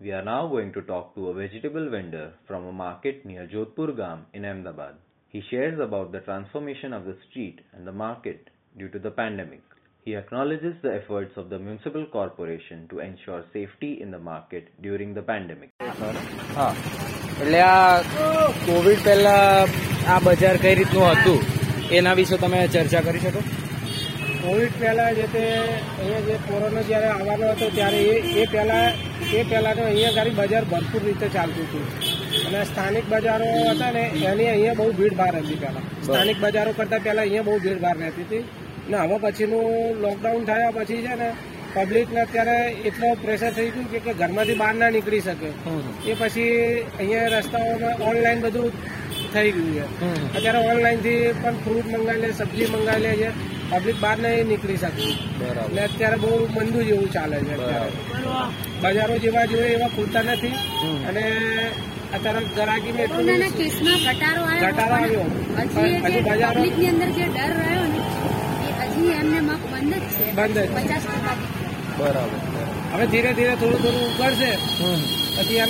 We are now going to talk to a vegetable vendor from a market near Jodhpur Gam in Ahmedabad. He shares about the transformation of the street and the market due to the pandemic. He acknowledges the efforts of the municipal corporation to ensure safety in the market during the pandemic. હા એટલે આ Covid પહેલા આ બજાર કઈ રીતનું હતું એના વિશે તમે ચર્ચા કરી શકો કોવિડ પહેલા જે તે અહીંયા જે કોરોના જ્યારે આવવાનો હતો ત્યારે એ એ પહેલા એ પહેલાં તો અહીંયા ગાડી બજાર ભરપૂર રીતે ચાલતું હતું. અને સ્થાનિક બજારો હતા ને એની અહીંયા બહુ ભીડભાડ હતી પહેલાં. સ્થાનિક બજારો કરતાં પહેલાં અહીંયા બહુ ભીડભાડ રહેતી હતી. ને હવે પછીનું લોકડાઉન થયા પછી છે ને પબ્લિકને અત્યારે એટલો પ્રેશર થઈ ગયું કે- કે ઘરમાંથી બહાર ના નીકળી શકે. એ પછી અહીંયા રસ્તાઓમાં ઓનલાઈન બધું થઈ ગયું છે. અત્યારે ઓનલાઈનથી પણ ફ્રૂટ મંગાવી લે સબ્જી મંગાવી લે છે. પબ્લિક બહાર નહીં નીકળી શકતી બરાબર. એટલે અત્યારે બહુ મંદુ જેવું ચાલે છે અત્યારે. બજારો જેવા જોઈએ એવા ખુલતા નથી. અને અત્યારે કેસમાં ઘટાડો આવ્યો. ઘટાડો હજી બજારો- અંદર જે ડર રહ્યો ને હજી એમને બંધ જ છે. બંધ પચાસ બરાબર. હવે ધીરે ધીરે થોડું થોડું ઉગડશે. પછી એમ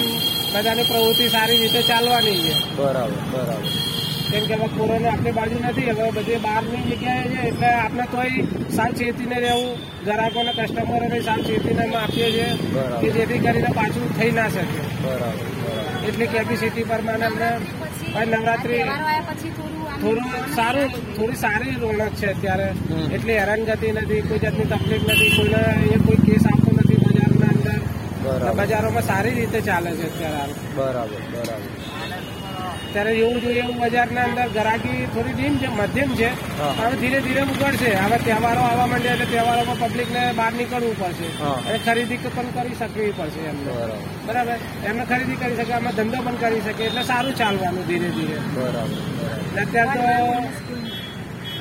બધાની પ્રવૃત્તિ સારી રીતે ચાલવાની છે. બરાબર બરાબર. કેમ કે હવે કોરોના આપણી બાજુ નથી હવે બધી બહારની જગ્યાએ છે એટલે આપણે તોય સાવચેતીને રહેવું ગ્રાહકોને કસ્ટમરોને સાવચેતીને આપીએ છીએ કે જેથી કરીને પાછું થઈ ના શકે. બરાબર એટલી કેપેસિટી પ્રમાણે અમને નવરાત્રી થોડું સારું થોડી સારી રોનક છે અત્યારે. એટલી એટલી હેરાનગતિ નથી કોઈ જાતની તકલીફ નથી કોઈને અહીંયા કોઈ કેસ આપતો નથી બજારના અંદર. બજારોમાં સારી રીતે ચાલે છે અત્યારે બરાબર બરાબર. ત્યારે એવું જોઈએ એવું બજારના અંદર ગરાકી થોડી ડીમ છે મધ્યમ છે. હવે ધીરે ધીરે ઉગડશે. હવે તહેવારો આવવા માંડ્યા એટલે તહેવારોમાં પબ્લિકને બહાર નીકળવું પડશે. અને ખરીદી પણ કરી શકવી પડશે એમને. બરાબર. બરાબર? એમને ખરીદી કરી શકે અમે ધંધો પણ કરી શકે એટલે સારું ચાલવાનું ધીરે ધીરે. બરાબર બરાબર. અત્યારે તો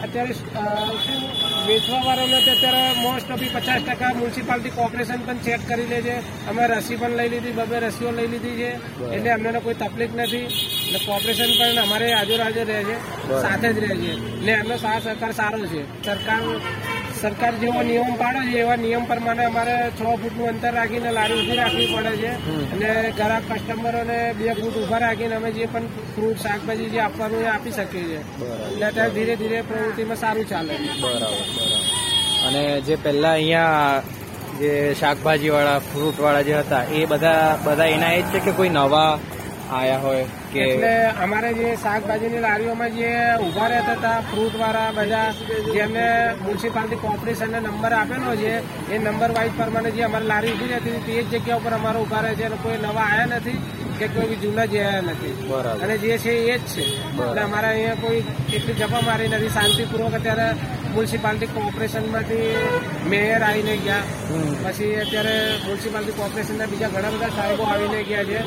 અત્યારે શું વેચવાવાળાને તો અત્યારે મોસ્ટ ઓફી પચાસ ટકા મ્યુનિસિપાલિટી કોર્પોરેશન પણ ચેક કરી લે છે. અમે રસી પણ લઈ લીધી બબે રસીઓ લઈ લીધી છે. એટલે અમને કોઈ તકલીફ નથી. એટલે કોર્પોરેશન પણ અમારે હાજર હાજર રહે છે સાથે જ રહે છે. એટલે એમનો સાથ સહકાર સારો છે. સરકાર સરકાર જેવો નિયમ પાડે છે એવા નિયમ પ્રમાણે અમારે છ ફૂટનું અંતર રાખીને લારી ઊભી રાખવી પડે છે. અને ગ્રાહક કસ્ટમરોને બે ફૂટ ઊભા રાખીને અમે જે પણ ફ્રૂટ શાકભાજી જે આપવાનું એ આપી શકીએ છીએ. એટલે અત્યારે ધીરે ધીરે પ્રવૃત્તિમાં સારું ચાલે છે. બરાબર બરાબર. અને જે પહેલા અહીંયા જે શાકભાજી વાળા ફ્રૂટ વાળા જે હતા એ બધા બધા એના એ જ છે કે કોઈ નવા આયા હોય કે એટલે અમારે જે શાકભાજીની લારીઓમાં જે ઊભા રહેતા હતા ફ્રૂટ વાળા બધા જેમને મ્યુનિસિપાલિટી કોર્પોરેશનને નંબર આપેલો છે એ નંબર વાઇઝ પ્રમાણે જે અમારી લારી ઊભી રહેતી હતી તે જ જગ્યા ઉપર અમારે ઊભા રહે છે અને કોઈ નવા આવ્યા નથી કે કોઈ જૂના જે આવ્યા નથી. બરાબર. અને જે છે એ જ છે. એટલે અમારે અહીંયા કોઈ એટલી જપા મારી નથી. શાંતિપૂર્વક અત્યારે મ્યુનિસિપાલિટી કોર્પોરેશનમાંથી મેયર આવીને ગયા. પછી અત્યારે મ્યુનિસિપાલિટી કોર્પોરેશનના બીજા ઘણા બધા સાહેબો આવીને ગયા છે.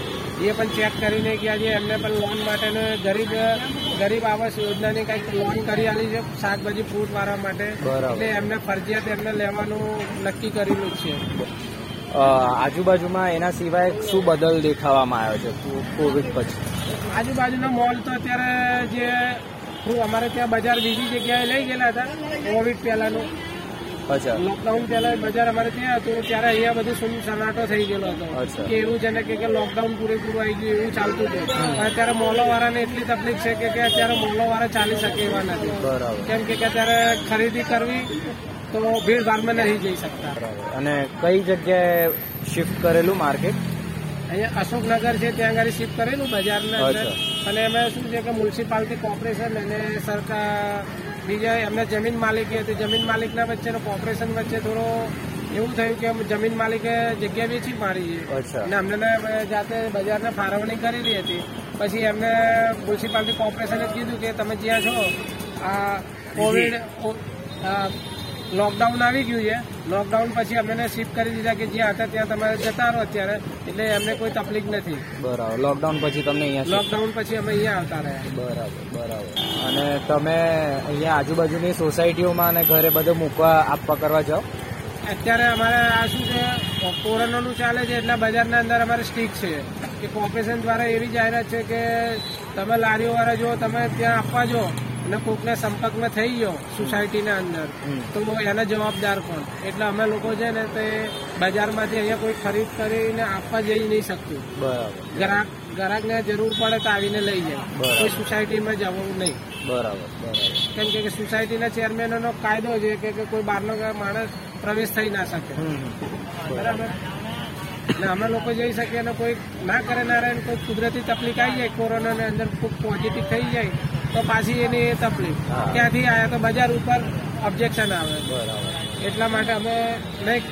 એ પણ ચેક કરીને ગયા છે. એમને પણ લોન માટેને ગરીબ ગરીબ આવાસ યોજનાની કંઈક લોન કરી આલી છે શાકભાજી ફ્રૂટ વાળા માટે. એટલે એમને ફરજિયાત એમને લેવાનું નક્કી કરેલું છે. આજુબાજુમાં એના સિવાય શું બદલ દેખાવામાં આવ્યો છે? કોવિડ પછી. આજુબાજુના મોલ તો અત્યારે જે ફ્રૂ- અમારે ત્યાં બજાર બીજી જગ્યાએ લઈ ગયેલા હતા કોવિડ પહેલાનું. લોકડાઉન પહેલા બજાર અમારે ત્યાં હતું ત્યારે અહીંયા બધું સુન સનાટો થઈ ગયેલો હતો. કે એવું છે ને કે લોકડાઉન પૂરેપૂરું આવી ગયું એવું ચાલતું હતું. અત્યારે મોલો વાળાને એટલી તકલીફ છે કે કે અત્યારે મોલો વાળા ચાલી શકે એવા નથી. બરાબર. કેમ કે અત્યારે ખરીદી કરવી તો ભીડ ભાડમાં નહીં જઈ શકતા. અને કઈ જગ્યાએ શિફ્ટ કરેલું માર્કેટ અહીંયા અશોકનગર છે ત્યાં આગળ શિફ્ટ કરેલું બજારના અંદર. અને એમાં શું છે કે મ્યુનિસિપાલિટી કોર્પોરેશન અને સરકાર બીજા એમને જમીન માલિકી હતી જમીન માલિકના વચ્ચેનો કોર્પોરેશન વચ્ચે થોડો એવું થયું કે જમીન માલિકે જગ્યા વેચી મારી અને અમને જાતે બજારને ફાળવણી કરેલી હતી. પછી એમને મ્યુનિસિપાલિટી કોર્પોરેશને કીધું કે તમે જ્યાં છો આ કોવિડ લોકડાઉન આવી ગયું છે. લોકડાઉન પછી અમને શિફ્ટ કરી દીધા કે જ્યાં હતા ત્યાં તમારે જતા રહો અત્યારે. એટલે એમને કોઈ તકલીફ નથી. બરાબર. લોકડાઉન પછી તમને અહીંયા લોકડાઉન પછી અમે અહીંયા આવતા રહ્યા. બરાબર બરાબર. અને તમે અહીંયા આજુબાજુની સોસાયટીઓમાં અને ઘરે બધું મૂકવા આપવા કરવા જાઓ? અત્યારે અમારે આ શું છે કોરોનાનું ચાલે છે એટલે બજારના અંદર અમારે સ્ટીક છે. કે કોર્પોરેશન દ્વારા એવી જાહેરાત છે કે તમે લારીઓ વાળા જો તમે ત્યાં આપવા જો. અને કોકના સંપર્કમાં થઈ ગયો સોસાયટીના અંદર તો એના જવાબદાર કોણ? એટલે અમે લોકો છે ને તે બજારમાંથી અહીંયા કોઈ ખરીદ કરીને આપવા જઈ નહીં શકતું. ગ્રાહક ગ્રાહકને જરૂર પડે તો આવીને લઈ જાય. કોઈ સોસાયટીમાં જવું નહીં. બરાબર કેમ કે સોસાયટીના ચેરમેનનો કાયદો છે કે કોઈ બહારનો માણસ પ્રવેશ થઈ ના શકે. બરાબર. ને અમે લોકો જઈ શકીએ અને કોઈ ના કરે ના રહે કોઈ કુદરતી તકલીફ આવી જાય કોરોનાની અંદર ખૂબ પોઝિટિવ થઈ જાય તો પાછી એની તકલીફ. ક્યાંથી ત્યાંથી આવ્યા તો બજાર ઉપર ઓબ્જેક્શન આવે. બરાબર. એટલા માટે અમે નહીં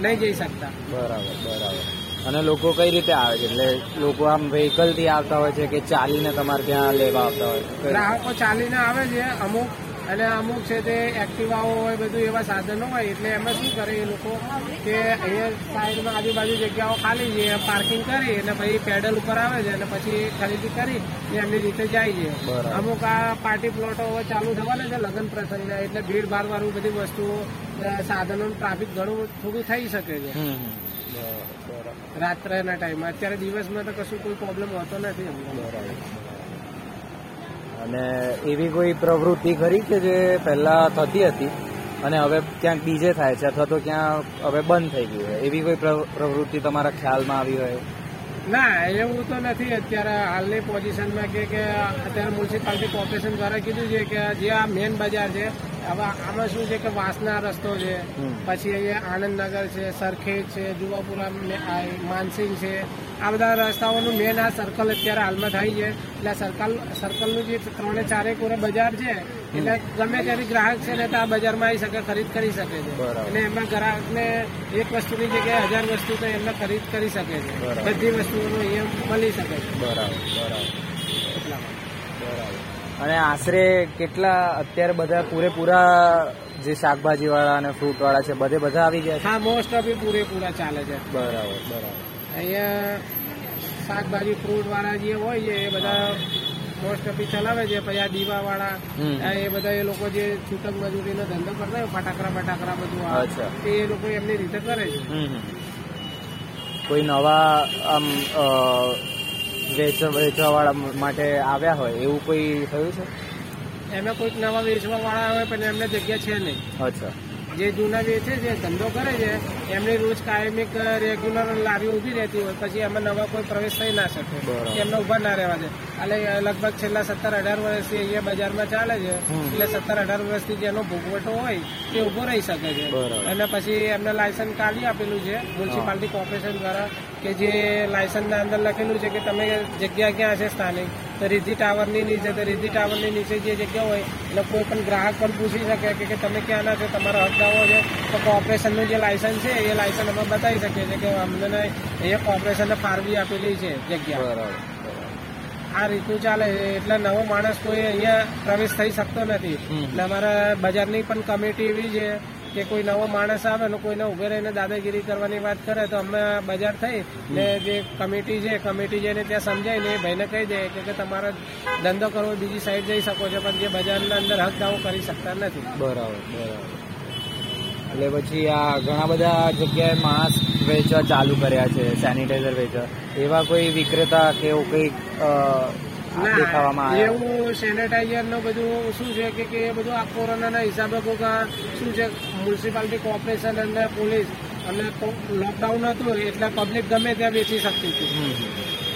નહીં જઈ શકતા. બરાબર બરાબર. અને લોકો કઈ રીતે આવે છે? એટલે લોકો આમ vehicle થી આવતા હોય છે કે ચાલીને તમારે ત્યાં લેવા આવતા હોય? છે ગ્રાહકો ચાલીને આવે છે અમુક અને અમુક છે તે એક્ટિવાઓ હોય બધું એવા સાધનો હોય એટલે એમાં શું કરે એ લોકો કે અહીંયા સાઈડમાં આજુબાજુ જગ્યાઓ ખાલી છે પાર્કિંગ કરી અને પછી પેડલ ઉપર આવે છે અને પછી ખરીદી કરી એમની રીતે જાય છે. અમુક આ પાર્ટી પ્લોટો હવે ચાલુ થવાના છે લગ્ન પ્રસંગના એટલે ભીડ ભાડ વાળું બધી વસ્તુઓ સાધનોનું ટ્રાફિક ઘણું થોડું થઈ શકે છે. રાત્રેના ટાઈમમાં અત્યારે દિવસમાં તો કશું કોઈ પ્રોબ્લેમ હોતો નથી બરાબર. અને એવી કોઈ પ્રવૃત્તિ ખરી કે જે પહેલા થતી હતી અને હવે ક્યાંક બીજે થાય છે અથવા તો ક્યાં હવે બંધ થઈ ગયું હોય? એવી કોઈ પ્રવૃત્તિ તમારા ખ્યાલમાં આવી હોય? ના, એવું તો નથી. અત્યારે હાલની પોઝિશનમાં કે કે અત્યારે મ્યુનિસિપાલિટી કોર્પોરેશન દ્વારા કીધું છે કે જે આ મેન બજાર છે હવે આમાં શું છે કે વાસના રસ્તો છે પછી અહીંયા આનંદનગર છે સરખેજ છે જુવાપુરા માનસિંહ માનસિંગ છે. આ બધા રસ્તાઓનું મેન આ સર્કલ અત્યારે હાલમાં થાય છે. એટલે સર્કલ સર્કલનું જે ત્રણે ચારેક ઓરે બજાર છે એટલે ગમે ત્યારે ગ્રાહક છે ને તો આ બજારમાં આવી શકે ખરીદ કરી શકે છે. એટલે એમાં ગ્રાહકને એક વસ્તુની જગ્યાએ હજાર વસ્તુ તો એમને ખરીદ કરી શકે છે. બધી વસ્તુઓનું અહીંયા મળી શકે છે. બરાબર. બરાબર. અને આશરે કેટલા અત્યારે બધા પૂરેપૂરા જે શાકભાજી વાળા અને ફ્રૂટ વાળા છે બધે બધા આવી ગયા છે? હા મોસ્ટ ઓફ પૂરેપૂરા ચાલે છે. બરાબર બરાબર. અહીંયા શાકભાજી ફ્રૂટ વાળા જે હોય છે એ બધા મોસ્ટ ઓફ ચલાવે છે. પછી આ દીવા વાળા એ બધા એ લોકો જે છૂટક મજૂરીનો ધંધો કરતા હોય ફટાકડા ફટાકડા બધું. એ લોકો એમની રીતે કરે છે. કોઈ નવા આમ અ, વેચવા વાળા માટે આવ્યા હોય એવું કોઈ થયું છે? એમાં કોઈક નવા વેચવા વાળા હોય પણ એમને જગ્યા છે નહીં. અચ્છા. જે જૂના વેચે છે ધંધો કરે છે એમની રોજ કાયમિક રેગ્યુલર લારી ઊભી રહેતી હોય પછી એમાં નવા કોઈ પ્રવેશ થઈ ના શકે. એમને ઊભા ના રહેવા દે. એટલે લગભગ છેલ્લા સત્તર અઢાર વર્ષથી અહીંયા બજારમાં ચાલે છે. એટલે સત્તર અઢાર વર્ષથી જેનો ભોગવટો હોય તે ઊભો રહી શકે છે. અને પછી એમને લાયસન્સ કાઢી આપેલું છે મ્યુનિસિપાલિટી કોર્પોરેશન દ્વારા. કે જે લાયસન્સના અંદર લખેલું છે કે તમે જગ્યા ક્યાં છે સ્થાનિક? તો રીધી ટાવરની નીચે તો રીધી ટાવરની નીચે જે જગ્યા હોય એટલે કોઈ પણ ગ્રાહક પણ પૂછી શકે કે કે તમે ક્યાંના છો તમારો હક દાવો છે તો કોર્પોરેશનનું જે લાયસન્સ છે એ લાયસન્સ અમે બતાવી શકીએ છીએ કે અમને અહીંયા કોર્પોરેશનને ફાળવી આપેલી છે જગ્યા. બરાબર. આ રીતનું ચાલે એટલે નવો માણસ કોઈ અહીંયા પ્રવેશ થઈ શકતો નથી. એટલે અમારા બજારની પણ કમિટી એવી છે કે કોઈ નવો માણસ આવે ને કોઈને ઉભે રહીને દાદાગીરી કરવાની વાત કરે તો અમે બજાર થઈ ને જે કમિટી છે કમિટી જઈને ત્યાં સમજાય ને એ ભાઈને કહી દે કે તમારો ધંધો કરવો બીજી સાઈડ જઈ શકો છો પણ જે બજારના અંદર હક દાવો કરી શકતા નથી. બરાબર બરાબર. એટલે પછી આ ઘણા બધા જગ્યાએ માસ્ક વેચવા ચાલુ કર્યા છે સેનિટાઈઝર વેચવા. એવા કોઈ વિક્રેતા કે એવું કંઈક દેખાવામાં આવ્યા એવું સેનેટાઈઝરનું બધું શું છે કે કે એ બધું આ કોરોનાના હિસાબે શું છે મ્યુનિસિપાલિટી કોર્પોરેશન અને પોલીસ અને લોકડાઉન હતું એટલે પબ્લિક ગમે ત્યાં વેચી શકતી હતી.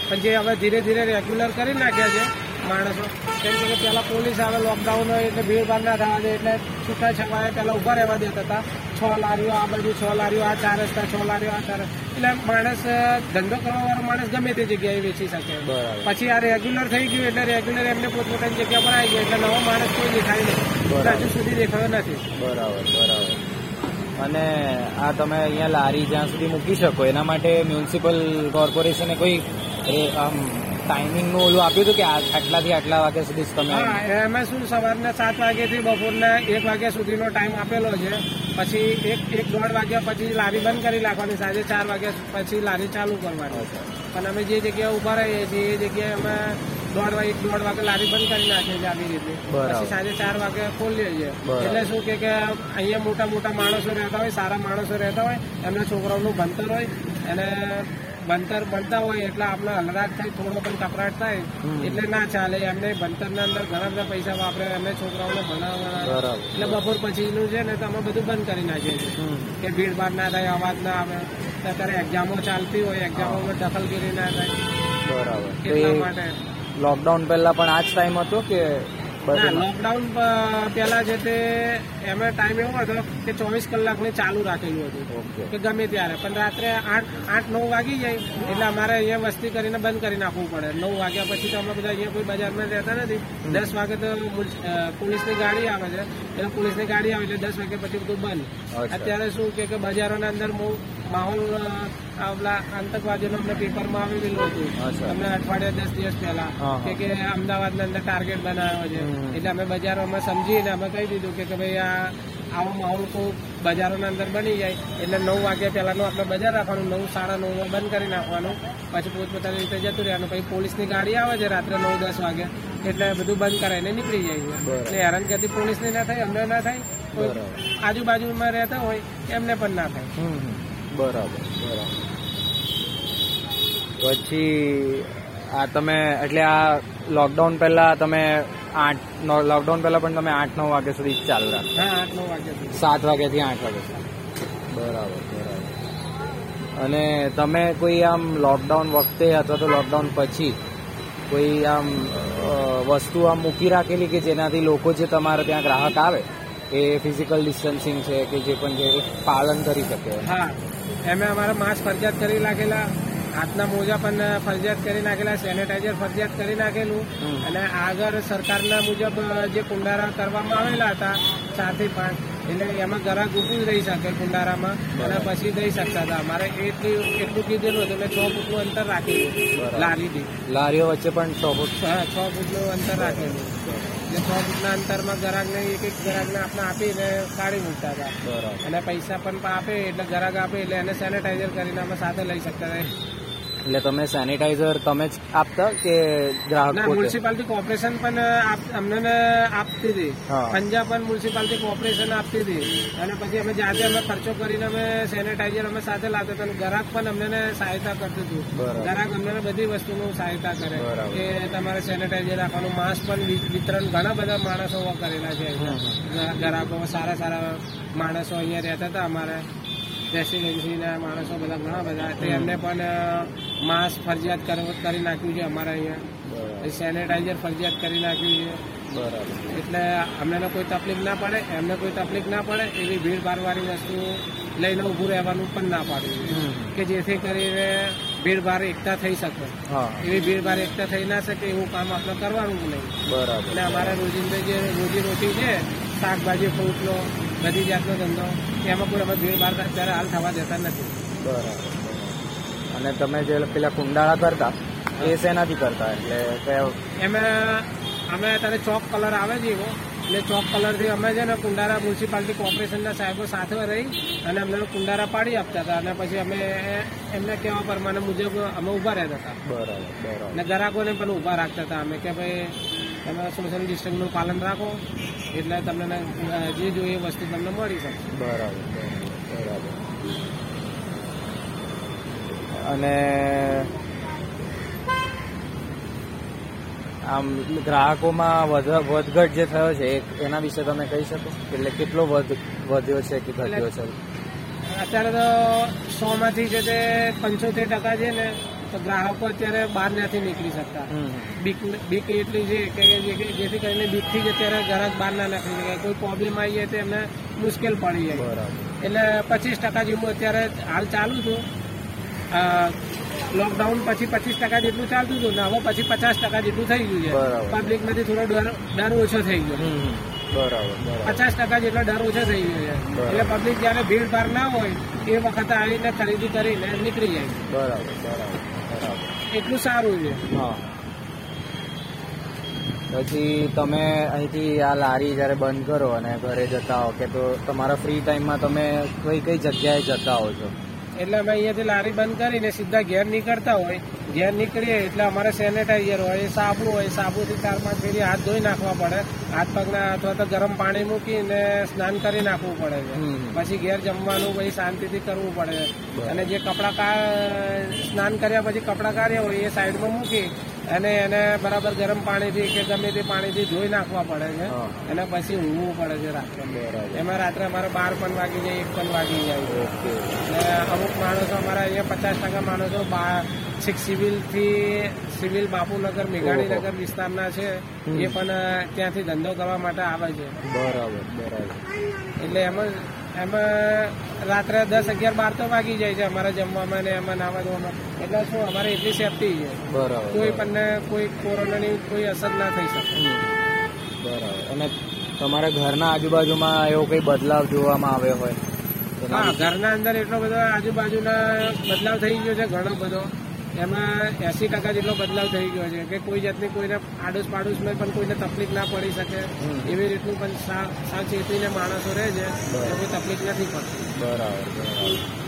પણ જે હવે ધીરે ધીરે રેગ્યુલર કરી નાખ્યા છે માણસો કેમ કે પેલા પોલીસ આવે લોકડાઉન હોય એટલે ભીડભાડ ના થવા દે એટલે છૂટા છવાયા પેલા ઊભા રહેવા દેતા હતા. છ લારીઓ આ બાજુ છ લારીઓ આ ચાર રસ્તા છ લારીઓ આ ચાર એટલે માણસ ધંધો કરવા વાળો માણસ ગમે તે જગ્યાએ વેચી શકે. પછી આ રેગ્યુલર થઈ ગયું એટલે રેગ્યુલર એમને પોતપોતાની જગ્યા પર આવી ગયા એટલે નવો માણસ કોઈ દેખાય નહીં. હજુ સુધી દેખાયો નથી. બરાબર બરાબર. અને આ તમે અહીંયા લારી જ્યાં સુધી મૂકી શકો એના માટે મ્યુનિસિપલ કોર્પોરેશને કોઈ આમ ટાઈમિંગનું ઓલું આપ્યું હતું કે આટલાથી આટલા વાગ્યા સુધી તમે હા એમાં શું સવારના સાત વાગ્યાથી બપોરના એક વાગ્યા સુધીનો ટાઈમ આપેલો છે. પછી એક એક દોઢ વાગ્યા પછી લારી બંધ કરી નાખવાની સાંજે ચાર વાગ્યા પછી લારી ચાલુ કરવાની. પણ અમે જે જગ્યાએ ઊભા રહીએ છીએ એ જગ્યાએ અમે દોઢ વાગે એક દોઢ વાગે લારી બંધ કરી નાખીએ છીએ આવી રીતે. પછી સાંજે ચાર વાગે ખોલીએ છીએ. એટલે શું કે કે અહીંયા મોટા મોટા માણસો રહેતા હોય સારા માણસો રહેતા હોય એમના છોકરાઓનું ભણતર હોય અને ભણતર બનતા હોય એટલે આપણે હલરાટ થાય થોડો પણ કપરાટ થાય એટલે ના ચાલે. એમને ના અંદર ઘણા બધા પૈસા વાપરે એમને છોકરાઓને ભણાવવાના. એટલે બપોર પછીનું છે ને તો અમે બધું બંધ કરી નાખીએ છીએ. કે ભીડભાડ ના થાય અવાજ ના આવે. અત્યારે એક્ઝામો ચાલતી હોય એક્ઝામોમાં દખલગીરી ના થાય. બરાબર. એટલા માટે. લોકડાઉન પહેલા પણ આ જ ટાઈમ હતો કે લોકડાઉન પહેલા જે તે એમાં ટાઈમ એવો હતો કે ચોવીસ કલાકની ચાલુ રાખેલું હતું. કે ગમે ત્યારે. પણ રાત્રે આઠ આઠ નવ વાગી જાય. એટલે અમારે અહીંયા વસ્તી કરીને બંધ કરી નાખવું પડે. નવ વાગ્યા પછી તો અમે બધા અહીંયા કોઈ બજારમાં રહેતા નથી. દસ વાગે તો પોલીસની ગાડી આવે છે. એટલે પોલીસની ગાડી આવે એટલે દસ વાગ્યા પછી બધું બંધ. અત્યારે શું કે કે બજારોના અંદર બહુ માહોલ અ, આ આતંકવાદીનો અમને પેપરમાં આવેલું હતું. અમને અઠવાડિયા દસ દિવસ પહેલા. કે કે અમદાવાદના અંદર ટાર્ગેટ બનાવ્યો છે. એટલે અમે બજારોમાં સમજીને અમે કહી દીધું કે ભાઈ આ આવો માહોલ કોઈ બજારોના અંદર બની જાય. એટલે નવ વાગ્યા પહેલાનું આપણે બજાર રાખવાનું નવ સાડા નવમાં બંધ કરી નાખવાનું. પછી પોતપોતાની રીતે જતું રહેવાનું. પછી પોલીસની ગાડી આવે છે રાત્રે નવ દસ વાગે. એટલે બધું બંધ કરાવીને નીકળી જાય છે. એટલે હેરાનગતિ પોલીસની ના થાય અમને ના થાય. આજુબાજુમાં રહેતા હોય એમને પણ ના થાય. બરાબર બરાબર. પછી આ તમે એટલે આ લોકડાઉન પહેલા તમે આઠ લોકડાઉન પહેલા પણ તમે આઠ નવ વાગ્યા સુધી ચાલુ રાખો આઠ નવ વાગ્યા સાત વાગ્યાથી આઠ વાગ્યા સુધી. બરાબર બરાબર. અને તમે કોઈ આમ લોકડાઉન વખતે અથવા તો લોકડાઉન પછી કોઈ આમ વસ્તુ આમ મૂકી રાખેલી કે જેનાથી લોકો જે તમારે ત્યાં ગ્રાહક આવે એ ફિઝિકલ ડિસ્ટન્સિંગ છે કે જે પણ જે પાલન કરી શકે? હા. એમે અમારા માસ્ક ફરજિયાત કરી નાખેલા હાથના મોજા પણ ફરજિયાત કરી નાખેલા સેનેટાઈઝર ફરજિયાત કરી નાખેલું. અને આગળ સરકારના મુજબ જે કુંડારા કરવામાં આવેલા હતા ચારથી પાંચ એટલે એમાં ગ્રાહક ઊભું રહી શકે કુંડારામાં અને પછી દઈ શકતા હતા. અમારે એટલું એટલું કીધેલું હતું એટલે છ ફૂટનું અંતર રાખેલું લારીથી. લારીઓ વચ્ચે પણ છ ફૂટ? હા છ ફૂટનું અંતર રાખેલું. એટલે છ ફૂટના અંતરમાં ગ્રાહકને એક એક ગ્રાહકને આપણે આપીને કાઢી મૂકતા હતા. અને પૈસા પણ આપે એટલે ગ્રાહક આપે એટલે એને સેનેટાઈઝર કરીને અમે સાથે લઈ શકતા હતા. એટલે તમે સેનિટાઈઝર તમે જ આપતા કે ગ્રાહક મ્યુનિસિપાલિટી કોર્પોરેશન પણ અમને આપતી હતી. પંજાબ પણ મ્યુનિસિપાલિટી કોર્પોરેશન આપતી હતી અને પછી અમે જાતે અમે ખર્ચો કરીને અમે સેનિટાઈઝર અમે સાથે લાવતા હતા ગ્રાહક પણ અમને સહાયતા કરતું હતું. ગ્રાહક અમને બધી વસ્તુનું સહાયતા કરે. કે તમારે સેનિટાઈઝર રાખવાનું માસ્ક પણ વિતરણ ઘણા બધા માણસો કરેલા છે. ગ્રાહકો સારા સારા માણસો અહીંયા રહેતા હતા અમારે રેસિડેન્સીના માણસો બધા ઘણા બધા તે એમને પણ માસ્ક ફરજિયાત કર- નાખ્યું છે અમારે અહીંયા. સેનેટાઈઝર ફરજિયાત કરી નાખ્યું છે. બરાબર. એટલે અમને કોઈ તકલીફ ના પડે એમને કોઈ તકલીફ ના પડે એવી ભીડ ભાડવાળી વસ્તુ લઈને ઊભું રહેવાનું પણ ના પાડ્યું કે જેથી કરીને ભીડ ભાડ એકતા થઈ શકે. એવી ભીડ ભાડ એકતા થઈ ના શકે એવું કામ આપણે કરવાનું નહીં. બરાબર. એટલે અમારા રોજિંદા જે રોજી રોટી છે શાકભાજી ફ્રૂટનો બધી જાતનો ધંધો એમાં કોઈ અમે ભીડ ભાડ અત્યારે હાલ થવા દેતા નથી. બરાબર અને તમે જે પેલા કુંડાળા કરતા એ શેનાથી કરતા? એટલે કયા એમાં અમે અત્યારે ચોક કલર આવે છે એવો એટલે ચોક કલરથી અમે છે ને કુંડારા મ્યુનિસિપાલિટી કોર્પોરેશનના સાહેબો સાથે રહી અને અમને કુંડારા પાડી આપતા હતા અને પછી અમે એમને કહેવા પ્રમાણે મુજબ અમે ઊભા રહેતા હતા. બરાબર બરાબર. અને ગ્રાહકોને પણ ઊભા રાખતા હતા અમે કે ભાઈ તમે સોશિયલ ડિસ્ટન્સનું પાલન રાખો એટલે તમને જે જોઈએ એ વસ્તુ તમને મળી શકશે બરાબર બરાબર અને આમ ગ્રાહકોમાં વધ વધઘટ જે થયો છે એના વિશે તમે કહી શકો? એટલે કેટલો વધ વધ્યો છે કે ઘટ્યો છે? અત્યારે તો સોમાંથી જે તે પંચોતેર ટકા છે ને તો ગ્રાહકો અત્યારે બહાર નથી નીકળી શકતા. બીક બીક એટલી છે કે જેથી કરીને બીકથી જ અત્યારે ગ્રાહક બહાર ના નાખી શકે. કોઈ પ્રોબ્લેમ આવી જાય તો એમને મુશ્કેલ પડી જાય. એટલે પચીસ ટકા જેવું અત્યારે હાલ ચાલુ હતું લોકડાઉન પછી પચીસ ટકા જેટલું ચાલતું હતું ને હવે પછી પચાસ ટકા જેટલું થઈ ગયું છે. પબ્લિકમાંથી થોડો ડર ડર ઓછો થઈ ગયો. બરાબર પચાસ ટકા જેટલો ડર ઓછો થઈ ગયો છે. એટલે પબ્લિક જયારે ભીડ ભાડ ના હોય એ વખતે આવીને ખરીદી કરીને નીકળી જાય. બરાબર બરાબર. એટલું સારું છે. પછી તમે અહીંથી આ લારી જ્યારે બંધ કરો અને ઘરે જતા હો કે તો તમારા ફ્રી ટાઈમમાં તમે કઈ કઈ જગ્યાએ જતા હો છો? એટલે અમે અહીંયાથી લારી બંધ કરીને સીધા ઘેર નીકળતા હોય. ઘેર નીકળીએ એટલે અમારે સેનેટાઈઝર હોય સાબુ હોય સાબુથી ચાર પાંચ ફેરી હાથ ધોઈ નાખવા પડે. હાથ પગના અથવા તો ગરમ પાણી મૂકીને સ્નાન કરી નાખવું પડે છે. પછી ઘેર જમવાનું પછી શાંતિથી કરવું પડે. છે અને જે કપડાં કા સ્નાન કર્યા પછી કપડાં કાઢ્યા હોય એ સાઈડમાં મૂકી અને એને બરાબર ગરમ પાણીથી કે ગમે તે પાણીથી ધોઈ નાખવા પડે છે. અને પછી ઊંઘવું પડે છે રાત્રે. એમાં રાત્રે અમારે બાર પણ વાગી જાય એક પણ વાગી જાય. અને અમુક માણસો અમારા અહીંયા પચાસ ટકા માણસો છેક સિવિલથી સિવિલ બાપુનગર મેઘાણીનગર વિસ્તારના છે. એ પણ ત્યાંથી ધંધો કરવા માટે આવે છે. બરાબર બરાબર. એટલે એમાં એમાં રાત્રે દસ અગિયાર બાર તો વાગી જાય છે અમારા જમવામાં ને એમાં નાવા ધોવામાં. એટલે શું અમારે એટલી સેફટી છે. બરાબર કોઈ પણ કોઈ કોરોનાની કોઈ અસર ના થઈ શકે. બરાબર. અને તમારા ઘરના આજુબાજુમાં એવો કઈ બદલાવ જોવામાં આવ્યો હોય? હા ઘરના અંદર એટલો બધો આજુબાજુના બદલાવ થઈ ગયો છે ઘણો બધો. એમાં એસી ટકા જેટલો બદલાવ થઈ ગયો છે કે કોઈ જાતની કોઈને આડોશ પાડોશમાં પણ કોઈને તકલીફ ના પડી શકે. એવી રીતનું પણ સા- સાવચેતીને માણસો રહે છે કોઈ તકલીફ નથી પડતી. બરાબર.